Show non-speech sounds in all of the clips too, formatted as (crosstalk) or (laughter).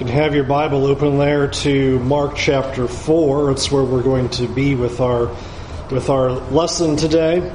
Can have your Bible open there to Mark chapter 4. It's where we're going to be with our, with our lesson today.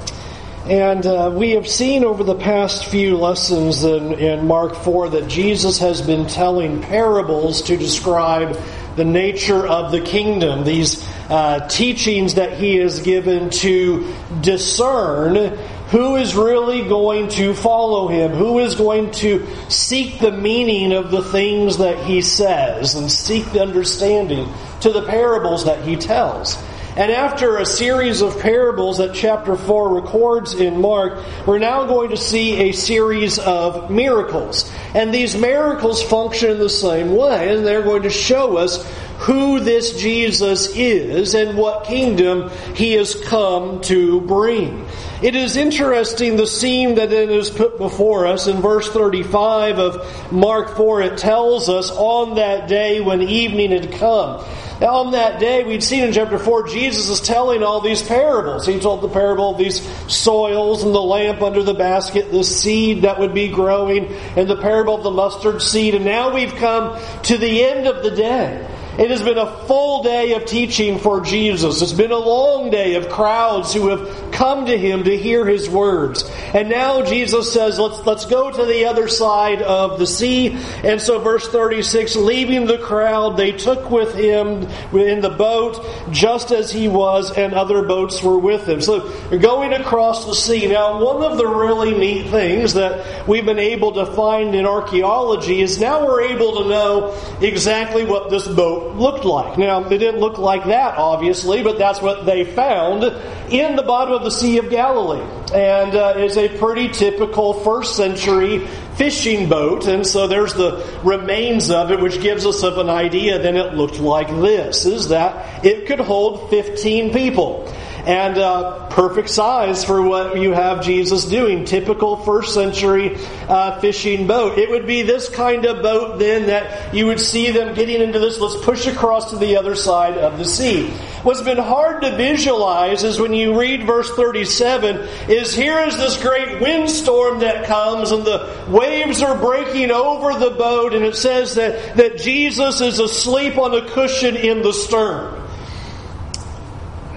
And uh, we have seen over the past few lessons in, in Mark 4 that Jesus has been telling parables to describe the nature of the kingdom, these uh, teachings that he has given to discern who is really going to follow him, who is going to seek the meaning of the things that he says and seek the understanding to the parables that he tells. And after a series of parables that chapter 4 records in Mark, we're now going to see a series of miracles. And these miracles function in the same way, and they're going to show us who this Jesus is and what kingdom he has come to bring. It is interesting the scene that put before us in verse 35 of Mark 4. It tells us on that day when evening had come. Now, on that day, we'd seen in chapter 4, Jesus is telling all these parables. He told the parable of these soils and the lamp under the basket, the seed that would be growing, and the parable of the mustard seed. And now we've come to the end of the day. It has been a full day of teaching for Jesus. It's been a long day of crowds who have come to him to hear his words. And now Jesus says, let's, let's go to the other side of the sea. And so verse 36, leaving the crowd, they took with him in the boat just as he was and other boats were with him. So going across the sea. Now, one of the really neat things that we've been able to find in archaeology is now we're able to know exactly what this boat looked like. Now, it didn't look like that, obviously, but that's what they found in the bottom of the Sea of Galilee. And uh, it's a pretty typical first century fishing boat. And so there's the remains of it, which gives us of an idea. Then it looked like this, is that it could hold 15 people and uh, perfect size for what you have Jesus doing. Typical first century uh, fishing boat. It would be this kind of boat then that you would see them getting into this. Let's push across to the other side of the sea. What's been hard to visualize is when you read verse 37 is here is this great windstorm that comes and the waves are breaking over the boat and it says that, that Jesus is asleep on a cushion in the stern.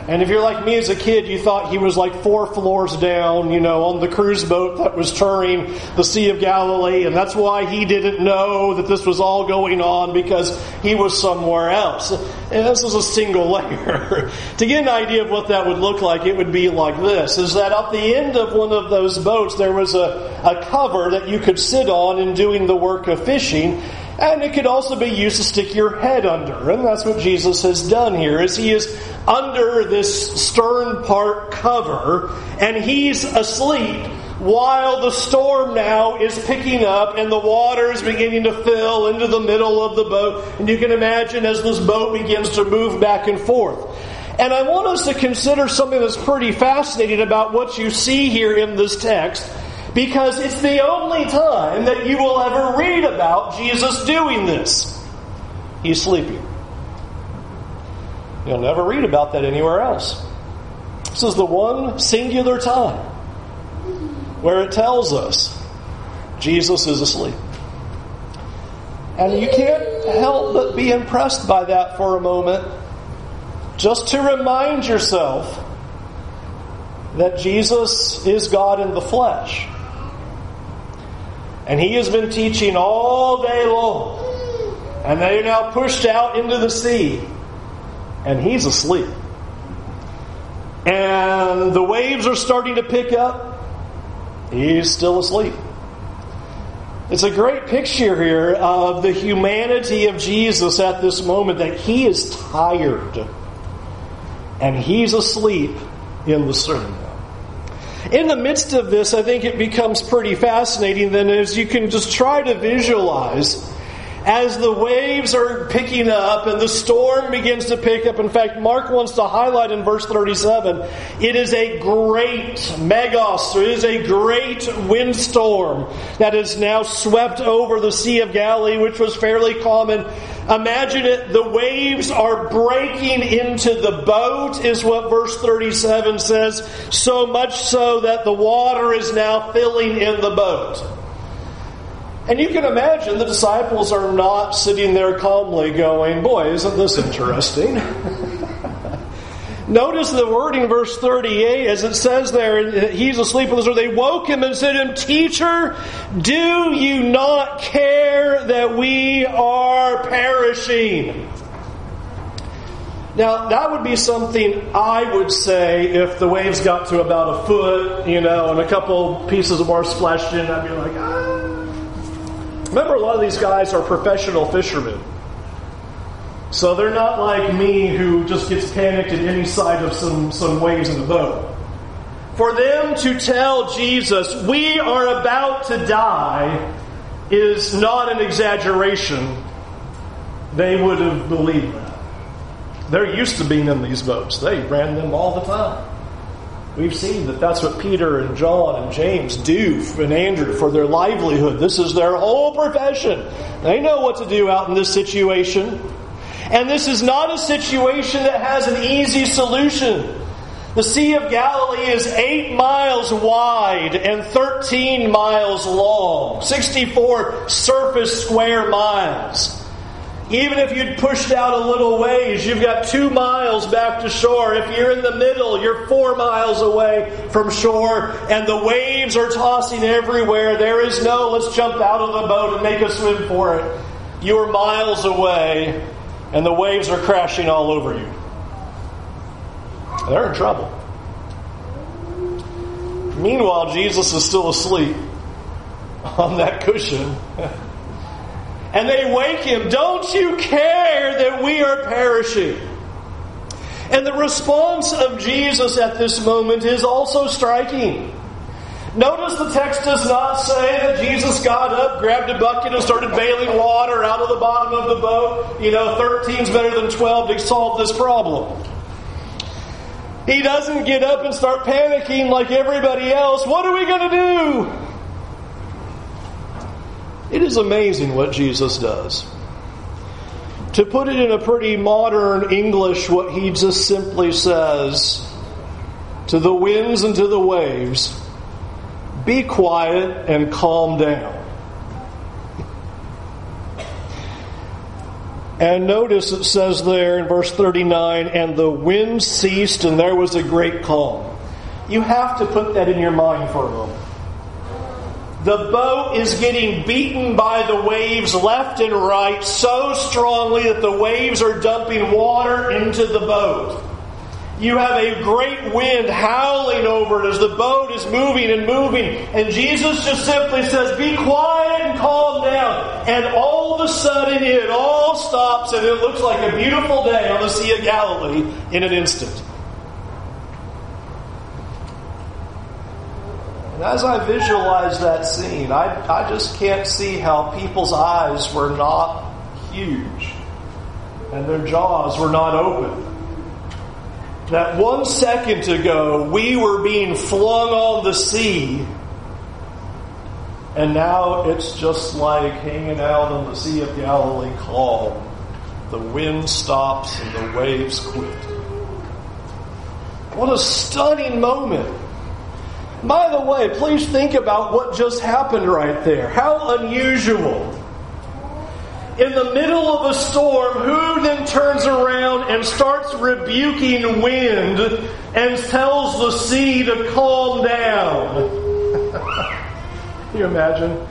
And if you're like me as a kid, you thought he was like four floors down, you know, on the cruise boat that was touring the Sea of Galilee, and that's why he didn't know that this was all going on because he was somewhere else. And this is a single (laughs) layer. to get an idea of what that would look like, it would be like this, is that at the end of one of those boats, there was a, a cover that you could sit on in doing the work of fishing, and it could also be used to stick your head under. And that's what Jesus has done here is he is under this stern part cover and he's asleep while the storm now is picking up and the water is beginning to fill into the middle of the boat. And you can imagine as this boat begins to move back and forth. And I want us to consider something that's pretty fascinating about what you see here in this text because it's the only time that you will ever read about Jesus doing this. He's sleeping. You'll never read about that anywhere else. This is the one singular time where it tells us Jesus is asleep. And you can't help but be impressed by that for a moment, just to remind yourself that Jesus is God in the flesh. And he has been teaching all day long. And they are now pushed out into the sea. And he's asleep. And the waves are starting to pick up. He's still asleep. It's a great picture here of the humanity of Jesus at this moment that he is tired and he's asleep in the sermon. In the midst of this, I think it becomes pretty fascinating then as you can just try to visualize as the waves are picking up and the storm begins to pick up. In fact, Mark wants to highlight in verse 37 it is a great megas, it is a great windstorm that has now swept over the Sea of Galilee, which was fairly common. Imagine it, the waves are breaking into the boat, is what verse 37 says, so much so that the water is now filling in the boat. And you can imagine the disciples are not sitting there calmly going, Boy, isn't this interesting? (laughs) Notice the wording verse 38 as it says there, he's asleep with us. They woke him and said to him, Teacher, do you not care that we are perishing? Now, that would be something I would say if the waves got to about a foot, you know, and a couple pieces of water splashed in, I'd be like, ah. Remember, a lot of these guys are professional fishermen. So they're not like me who just gets panicked at any sight of some, some waves in the boat. For them to tell Jesus, we are about to die, is not an exaggeration. They would have believed that. They're used to being in these boats. They ran them all the time. We've seen that that's what Peter and John and James do and Andrew for their livelihood. This is their whole profession. They know what to do out in this situation. And this is not a situation that has an easy solution. The Sea of Galilee is 8 miles wide and 13 miles long, 64 surface square miles. Even if you'd pushed out a little ways, you've got two miles back to shore. If you're in the middle, you're four miles away from shore, and the waves are tossing everywhere. There is no, let's jump out of the boat and make a swim for it. You're miles away, and the waves are crashing all over you. They're in trouble. Meanwhile, Jesus is still asleep (laughs) on that cushion. (laughs) and they wake him, Don't you care that we are perishing? And the response of Jesus at this moment is also striking. Notice the text does not say that Jesus got up, grabbed a bucket, and started bailing water out of the bottom of the boat. You know, 13's better than 12 to solve this problem. He doesn't get up and start panicking like everybody else. What are we going to do? It is amazing what Jesus does. To put it in a pretty modern English, what he just simply says to the winds and to the waves be quiet and calm down. And notice it says there in verse 39 and the wind ceased and there was a great calm. You have to put that in your mind for a moment. The boat is getting beaten by the waves left and right so strongly that the waves are dumping water into the boat. You have a great wind howling over it as the boat is moving and moving. And Jesus just simply says, Be quiet and calm down. And all of a sudden it all stops and it looks like a beautiful day on the Sea of Galilee in an instant. And as I visualize that scene, I, I just can't see how people's eyes were not huge and their jaws were not open. That one second ago we were being flung on the sea, and now it's just like hanging out on the Sea of Galilee calm. The wind stops and the waves quit. What a stunning moment. By the way, please think about what just happened right there. How unusual. In the middle of a storm, who then turns around and starts rebuking wind and tells the sea to calm down? Can (laughs) you imagine?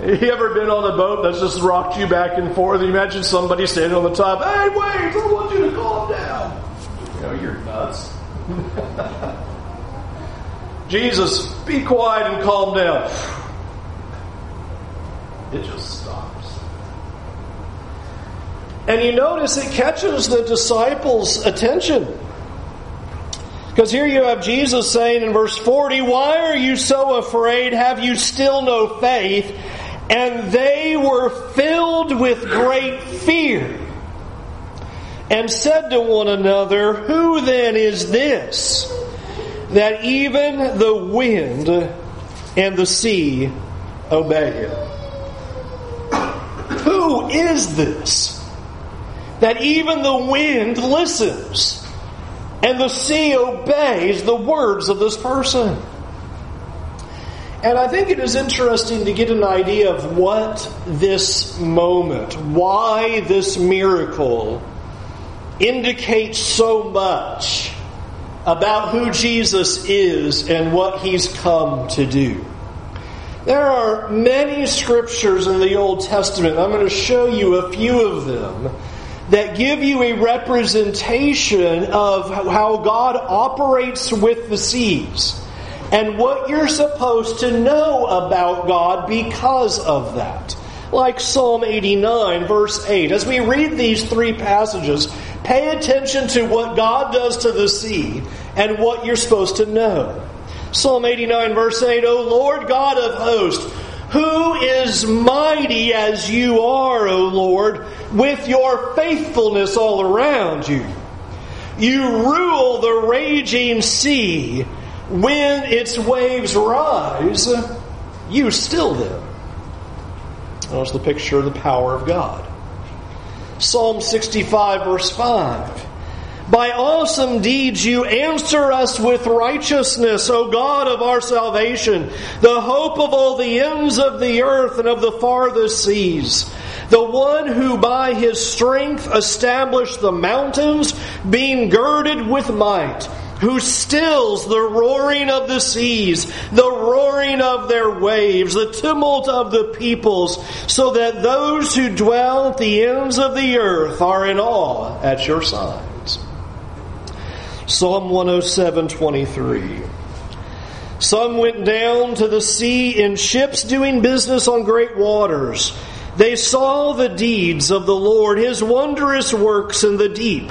You ever been on a boat that's just rocked you back and forth? You imagine somebody standing on the top, hey, waves, I want you to calm down. You know, you're nuts. (laughs) Jesus, be quiet and calm down. (sighs) It just stops. And you notice it catches the disciples' attention. Because here you have Jesus saying in verse 40, Why are you so afraid? Have you still no faith? And they were filled with great fear and said to one another, Who then is this? that even the wind and the sea obey him. Who is this? That even the wind listens and the sea obeys the words of this person. And I think it is interesting to get an idea of what this moment, why this miracle indicates so much about who Jesus is and what he's come to do. There are many scriptures in the Old Testament. I'm going to show you a few of them that give you a representation of how God operates with the seas and what you're supposed to know about God because of that. Like Psalm 89, verse 8. As we read these three passages, pay attention to what God does to the sea and what you're supposed to know. Psalm 89, verse 8 O Lord God of hosts, who is mighty as you are, O Lord, with your faithfulness all around you? You rule the raging sea when its waves rise, you still them. That was the picture of the power of God. Psalm 65, verse 5. By awesome deeds you answer us with righteousness, O God of our salvation, the hope of all the ends of the earth and of the farthest seas. The one who by his strength established the mountains, being girded with might who stills the roaring of the seas, the roaring of their waves, the tumult of the peoples, so that those who dwell at the ends of the earth are in awe at your signs. Psalm 107 23. Some went down to the sea in ships doing business on great waters. They saw the deeds of the Lord, his wondrous works in the deep.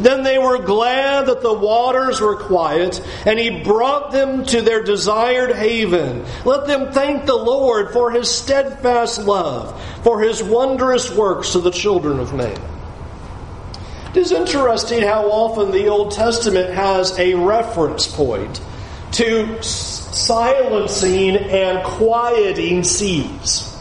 Then they were glad that the waters were quiet, and he brought them to their desired haven. Let them thank the Lord for his steadfast love, for his wondrous works to the children of man. It is interesting how often the Old Testament has a reference point to silencing and quieting seas.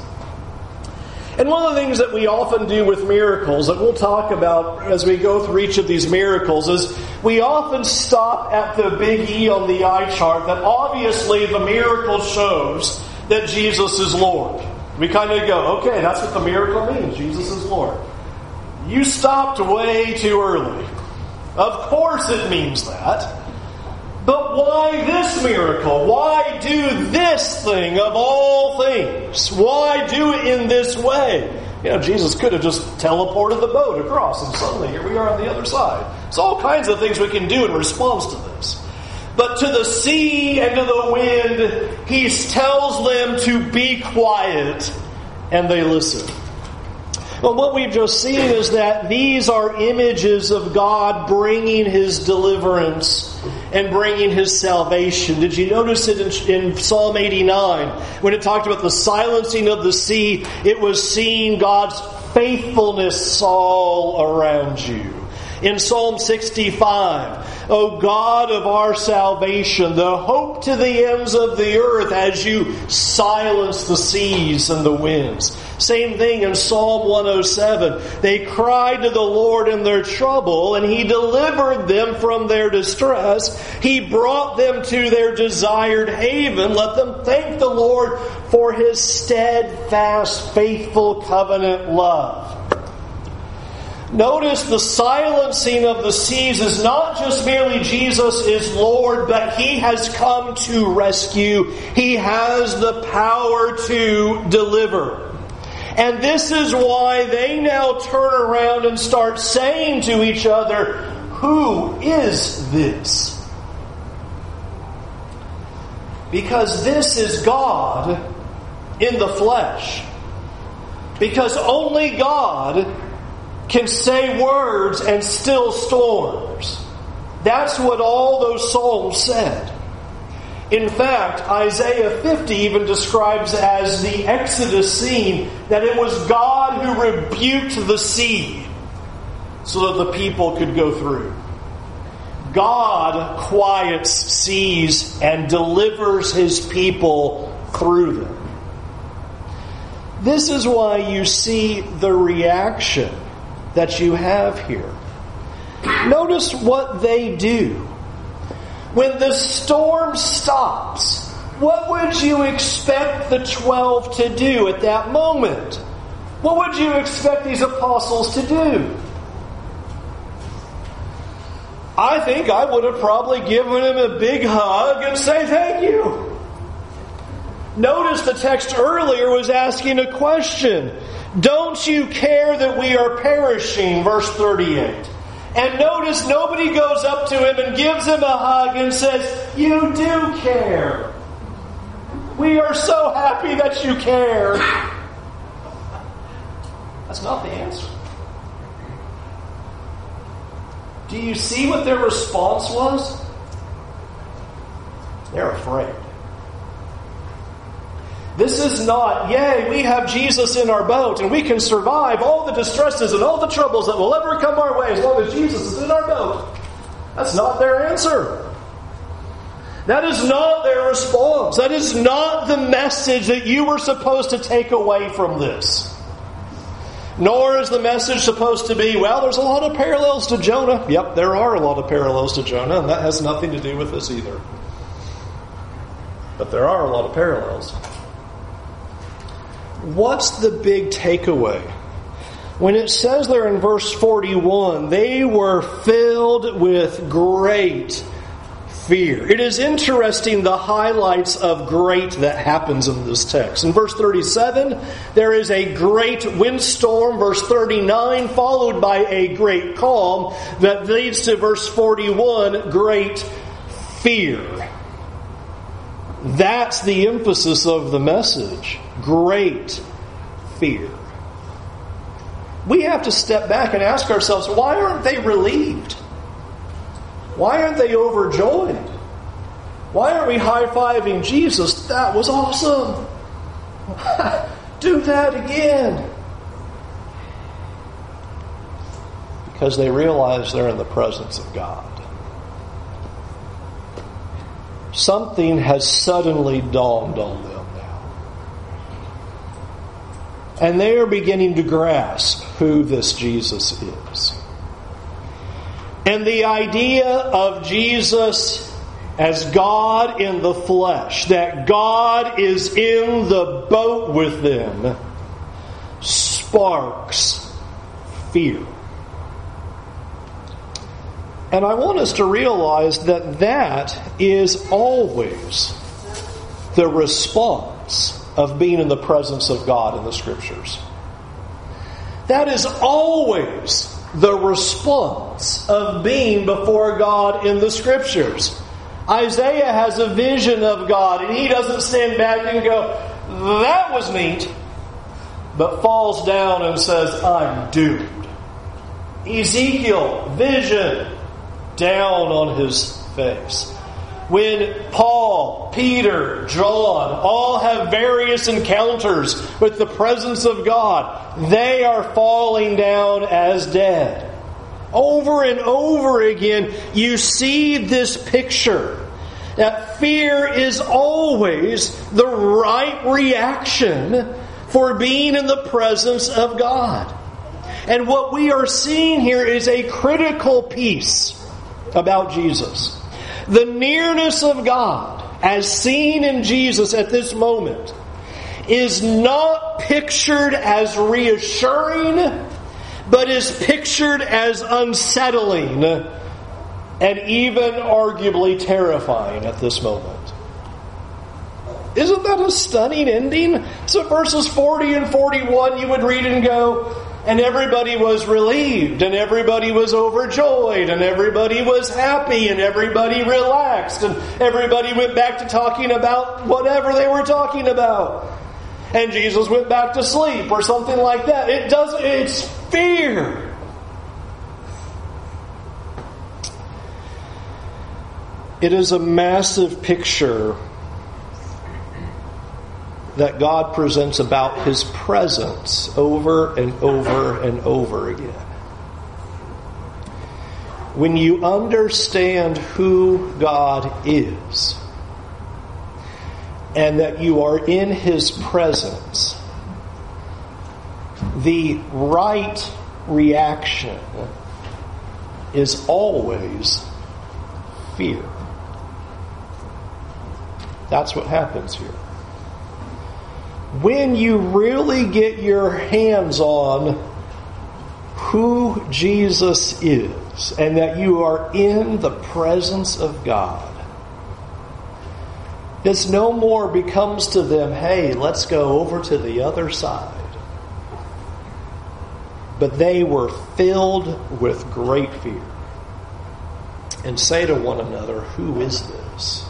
And one of the things that we often do with miracles that we'll talk about as we go through each of these miracles is we often stop at the big E on the eye chart that obviously the miracle shows that Jesus is Lord. We kind of go, okay, that's what the miracle means. Jesus is Lord. You stopped way too early. Of course it means that. But why this miracle? Why do this thing of all things? Why do it in this way? You know, Jesus could have just teleported the boat across and suddenly here we are on the other side. There's all kinds of things we can do in response to this. But to the sea and to the wind, he tells them to be quiet, and they listen. Well, what we've just seen is that these are images of God bringing his deliverance and bringing his salvation. Did you notice it in, in, Psalm 89 when it talked about the silencing of the sea? It was seeing God's faithfulness all around you. In Psalm 65, O God of our salvation, the hope to the ends of the earth as you silence the seas and the winds. Same thing in Psalm 107. They cried to the Lord in their trouble, and He delivered them from their distress. He brought them to their desired haven. Let them thank the Lord for His steadfast, faithful covenant love. Notice the silencing of the seas is not just merely Jesus is Lord, but He has come to rescue. He has the power to deliver. And this is why they now turn around and start saying to each other, Who is this? Because this is God in the flesh. Because only God can say words and still storms. That's what all those psalms said. In fact, Isaiah 50 even describes as the Exodus scene that it was God who rebuked the sea so that the people could go through. God quiets seas and delivers his people through them. This is why you see the reaction that you have here. Notice what they do. When the storm stops, what would you expect the 12 to do at that moment? What would you expect these apostles to do? I think I would have probably given him a big hug and say thank you. Notice the text earlier was asking a question. Don't you care that we are perishing? Verse 38. And notice nobody goes up to him and gives him a hug and says, You do care. We are so happy that you care. That's not the answer. Do you see what their response was? They're afraid. This is not, yay, we have Jesus in our boat and we can survive all the distresses and all the troubles that will ever come our way as long as Jesus is in our boat. That's not their answer. That is not their response. That is not the message that you were supposed to take away from this. Nor is the message supposed to be, well, there's a lot of parallels to Jonah. Yep, there are a lot of parallels to Jonah, and that has nothing to do with this either. But there are a lot of parallels. What's the big takeaway? When it says there in verse 41, they were filled with great fear. It is interesting the highlights of great that happens in this text. In verse 37, there is a great windstorm. Verse 39, followed by a great calm that leads to verse 41, great fear. That's the emphasis of the message. Great fear. We have to step back and ask ourselves, why aren't they relieved? Why aren't they overjoyed? Why aren't we high fiving Jesus? That was awesome. (laughs) Do that again. Because they realize they're in the presence of God. Something has suddenly dawned on them now. And they are beginning to grasp who this Jesus is. And the idea of Jesus as God in the flesh, that God is in the boat with them, sparks fear. And I want us to realize that that is always the response of being in the presence of God in the Scriptures. That is always the response of being before God in the Scriptures. Isaiah has a vision of God, and he doesn't stand back and go, That was neat, but falls down and says, I'm doomed. Ezekiel, vision, down on his face. When Paul, Peter, John all have various encounters with the presence of God, they are falling down as dead. Over and over again, you see this picture that fear is always the right reaction for being in the presence of God. And what we are seeing here is a critical piece about Jesus. The nearness of God, as seen in Jesus at this moment, is not pictured as reassuring, but is pictured as unsettling and even arguably terrifying at this moment. Isn't that a stunning ending? So, verses 40 and 41, you would read and go, and everybody was relieved, and everybody was overjoyed, and everybody was happy, and everybody relaxed, and everybody went back to talking about whatever they were talking about. And Jesus went back to sleep, or something like that. It doesn't, it's fear. It is a massive picture that God presents about his presence over and over and over again. When you understand who God is and that you are in his presence, the right reaction is always fear. That's what happens here when you really get your hands on who Jesus is and that you are in the presence of God, this no more becomes to them, hey, let's go over to the other side. But they were filled with great fear and say to one another, Who is this?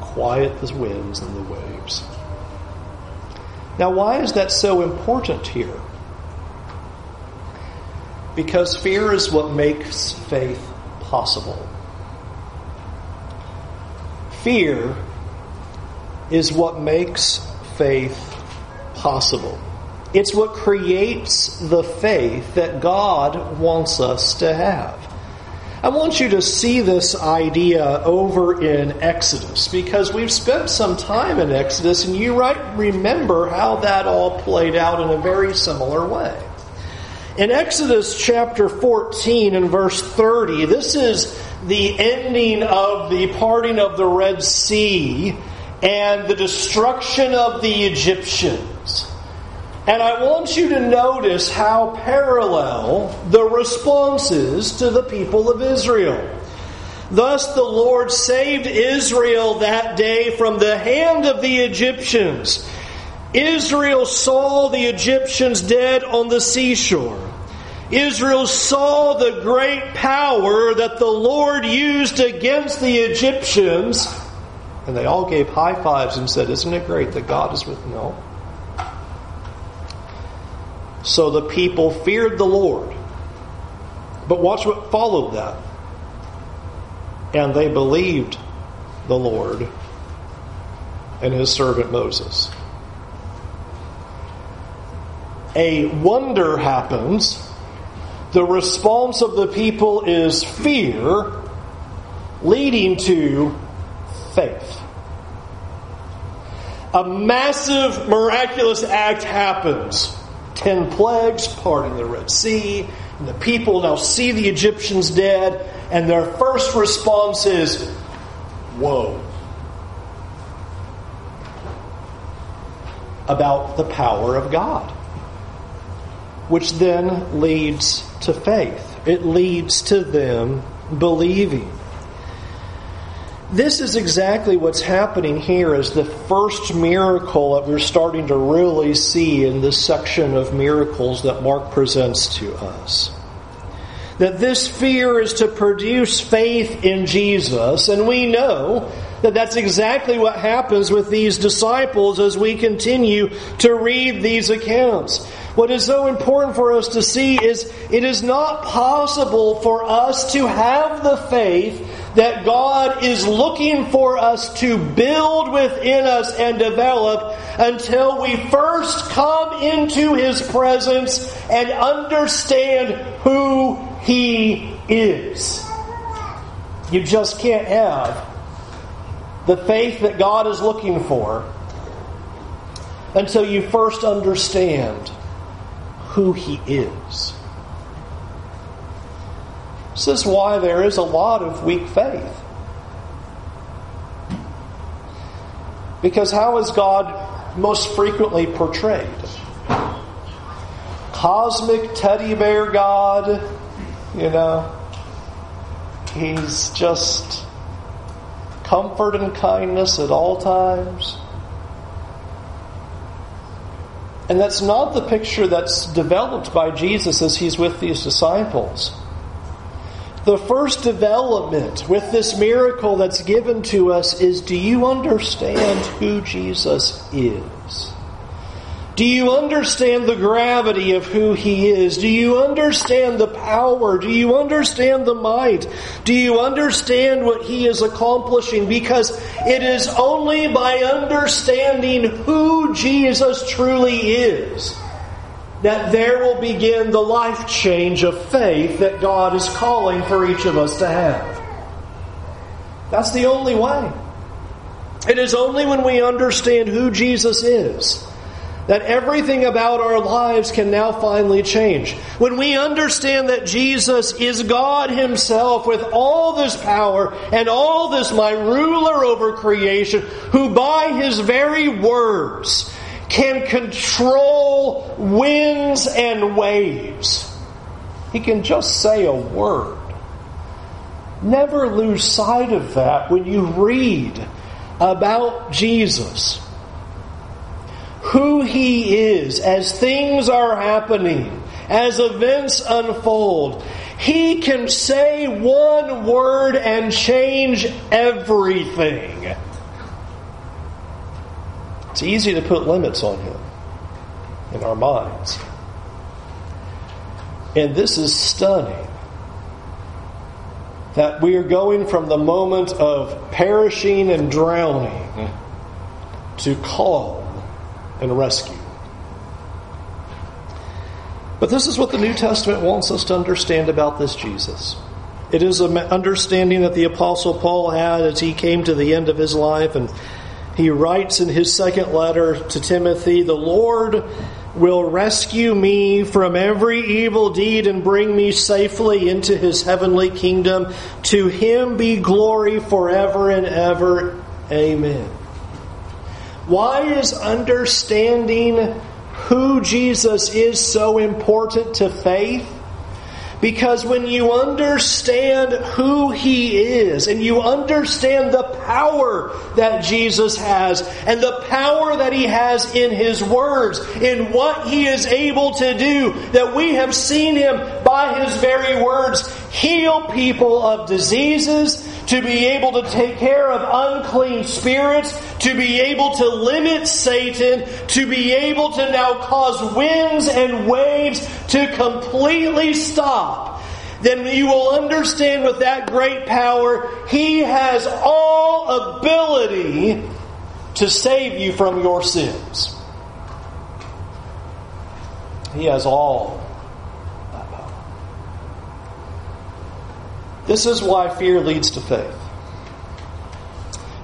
Quiet the winds and the waves. Now, why is that so important here? Because fear is what makes faith possible. Fear is what makes faith possible. It's what creates the faith that God wants us to have. I want you to see this idea over in Exodus because we've spent some time in Exodus and you right remember how that all played out in a very similar way. In Exodus chapter 14 and verse 30, this is the ending of the parting of the Red Sea and the destruction of the Egyptians. And I want you to notice how parallel the response is to the people of Israel. Thus the Lord saved Israel that day from the hand of the Egyptians. Israel saw the Egyptians dead on the seashore. Israel saw the great power that the Lord used against the Egyptians. And they all gave high fives and said, Isn't it great that God is with them? So the people feared the Lord. But watch what followed that. And they believed the Lord and his servant Moses. A wonder happens. The response of the people is fear, leading to faith. A massive, miraculous act happens ten plagues, parting the Red Sea, and the people now see the Egyptians dead, and their first response is, Whoa. About the power of God, which then leads to faith. It leads to them believing. This is exactly what's happening here as the first miracle that we're starting to really see in this section of miracles that Mark presents to us. That this fear is to produce faith in Jesus, and we know that that's exactly what happens with these disciples as we continue to read these accounts. What is so important for us to see is it is not possible for us to have the faith that God is looking for us to build within us and develop until we first come into His presence and understand who He is. You just can't have the faith that God is looking for until you first understand who He is. This is why there is a lot of weak faith. Because how is God most frequently portrayed? Cosmic teddy bear God, you know. He's just comfort and kindness at all times. And that's not the picture that's developed by Jesus as he's with these disciples the first development with this miracle that's given to us is do you understand who Jesus is? Do you understand the gravity of who He is? Do you understand the power? Do you understand the might? Do you understand what He is accomplishing? Because it is only by understanding who Jesus truly is that there will begin the life change of faith that God is calling for each of us to have. That's the only way. It is only when we understand who Jesus is that everything about our lives can now finally change. When we understand that Jesus is God Himself with all this power and all this my ruler over creation, who by His very words can control winds and waves. He can just say a word. Never lose sight of that when you read about Jesus who He is as things are happening, as events unfold. He can say one word and change everything. It's easy to put limits on Him in our minds. And this is stunning that we are going from the moment of perishing and drowning to calm and rescue. But this is what the New Testament wants us to understand about this Jesus. It is an understanding that the Apostle Paul had as he came to the end of his life, and he writes in his second letter to Timothy The Lord will rescue me from every evil deed and bring me safely into his heavenly kingdom. To him be glory forever and ever. Amen. Why is understanding who Jesus is so important to faith? Because when you understand who He is and you understand the power that Jesus has and the power that He has in His words, in what He is able to do, that we have seen Him by His very words heal people of diseases, to be able to take care of unclean spirits, to be able to limit Satan, to be able to now cause winds and waves to completely stop, then you will understand with that great power, He has all ability to save you from your sins. He has all This is why fear leads to faith.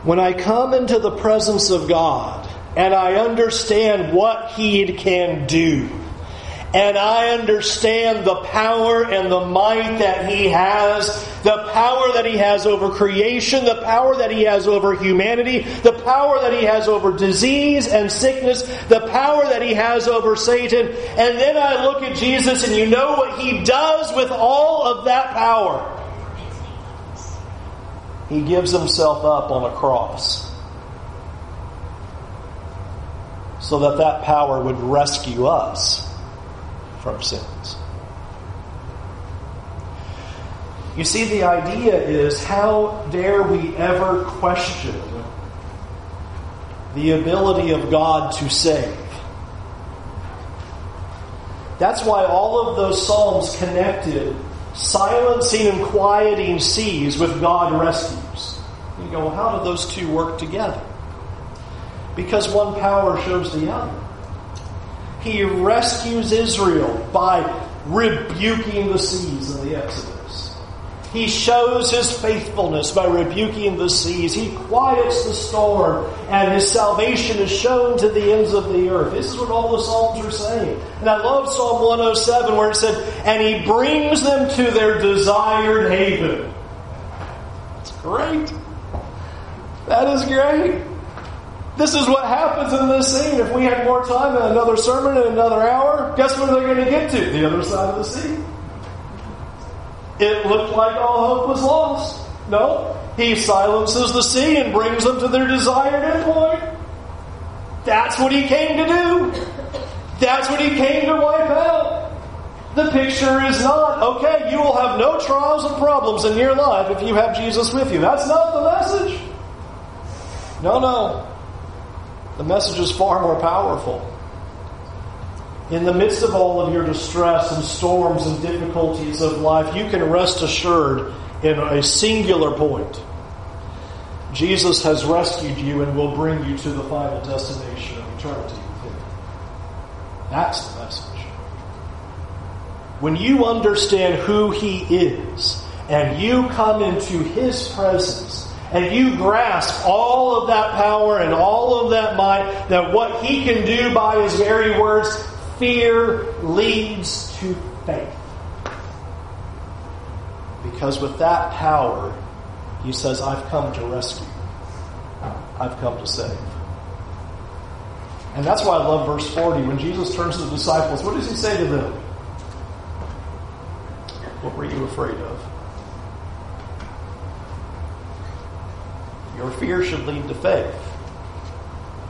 When I come into the presence of God and I understand what He can do, and I understand the power and the might that He has, the power that He has over creation, the power that He has over humanity, the power that He has over disease and sickness, the power that He has over Satan, and then I look at Jesus and you know what He does with all of that power. He gives himself up on a cross so that that power would rescue us from sins. You see, the idea is how dare we ever question the ability of God to save? That's why all of those Psalms connected silencing and quieting seas with God rescues. You go, well, how do those two work together? Because one power shows the other. He rescues Israel by rebuking the seas in the Exodus. He shows his faithfulness by rebuking the seas. He quiets the storm, and his salvation is shown to the ends of the earth. This is what all the Psalms are saying. And I love Psalm 107 where it said, And he brings them to their desired haven. It's great. That is great. This is what happens in this scene. If we had more time and another sermon in another hour, guess where they're going to get to? The other side of the sea it looked like all hope was lost. No, he silences the sea and brings them to their desired endpoint. That's what he came to do. That's what he came to wipe out. The picture is not, okay, you will have no trials and problems in your life if you have Jesus with you. That's not the message. No, no. The message is far more powerful. In the midst of all of your distress and storms and difficulties of life, you can rest assured in a singular point. Jesus has rescued you and will bring you to the final destination of eternity with Him. That's the message. When you understand who He is and you come into His presence and you grasp all of that power and all of that might, that what He can do by His very words, fear leads to faith. Because with that power, He says, I've come to rescue. I've come to save. And that's why I love verse 40. When Jesus turns to the disciples, what does he say to them? What were you afraid of? Your fear should lead to faith.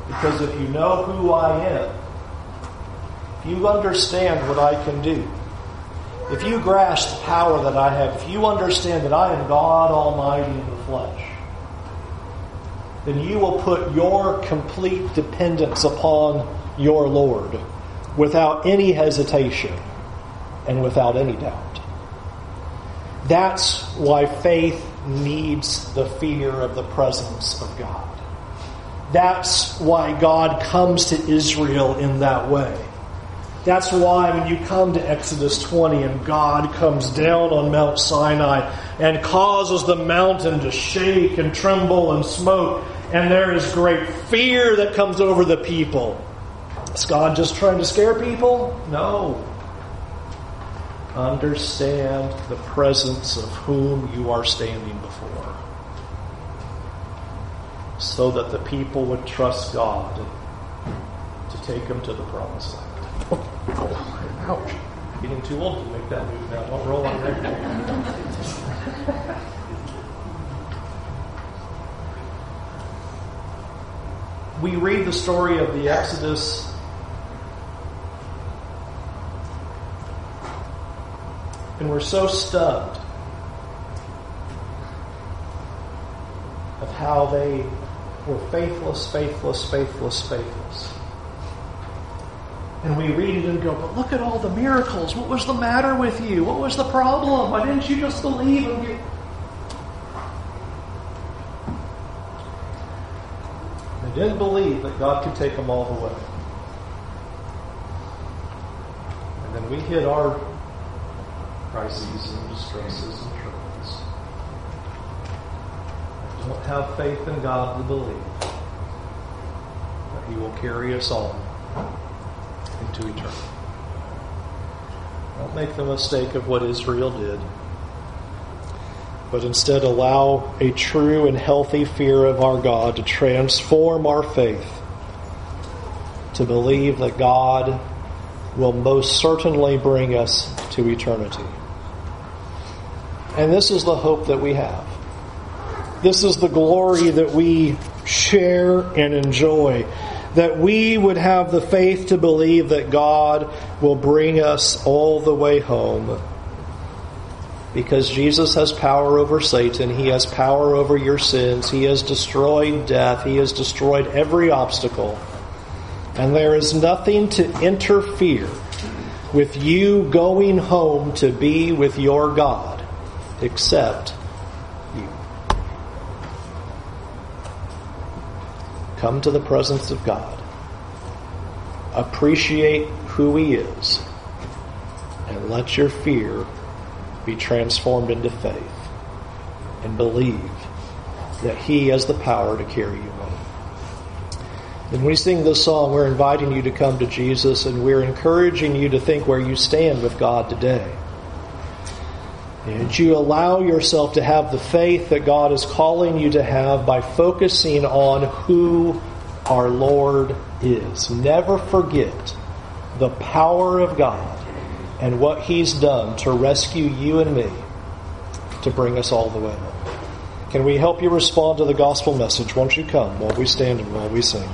Because if you know who I am, you understand what I can do, if you grasp the power that I have, if you understand that I am God Almighty in the flesh, then you will put your complete dependence upon your Lord without any hesitation and without any doubt. That's why faith needs the fear of the presence of God. That's why God comes to Israel in that way. That's why when you come to Exodus 20 and God comes down on Mount Sinai and causes the mountain to shake and tremble and smoke, and there is great fear that comes over the people. Is God just trying to scare people? No understand the presence of whom you are standing before so that the people would trust God to take them to the promised land. Oh, ouch. Getting too old to make that move now. Don't roll on there. we read the story of the Exodus And we're so stunned of how they were faithless, faithless, faithless, faithless. And we read it and go, but look at all the miracles. What was the matter with you? What was the problem? Why didn't you just believe and get... They didn't believe that God could take them all the way. And then we hit our crises and distresses and troubles. I don't have faith in God to believe that He will carry us all into eternity. Don't make the mistake of what Israel did, but instead allow a true and healthy fear of our God to transform our faith to believe that God will most certainly bring us to eternity. And this is the hope that we have. This is the glory that we share and enjoy. That we would have the faith to believe that God will bring us all the way home. Because Jesus has power over Satan. He has power over your sins. He has destroyed death. He has destroyed every obstacle. And there is nothing to interfere with you going home to be with your God except Come to the presence of God. Appreciate who He is. And let your fear be transformed into faith. And believe that He has the power to carry you home. When we sing this song, we're inviting you to come to Jesus and we're encouraging you to think where you stand with God today. And you allow yourself to have the faith that God is calling you to have by focusing on who our Lord is. Never forget the power of God and what He's done to rescue you and me to bring us all the way home. Can we help you respond to the gospel message? Won't you come while we stand and while we sing?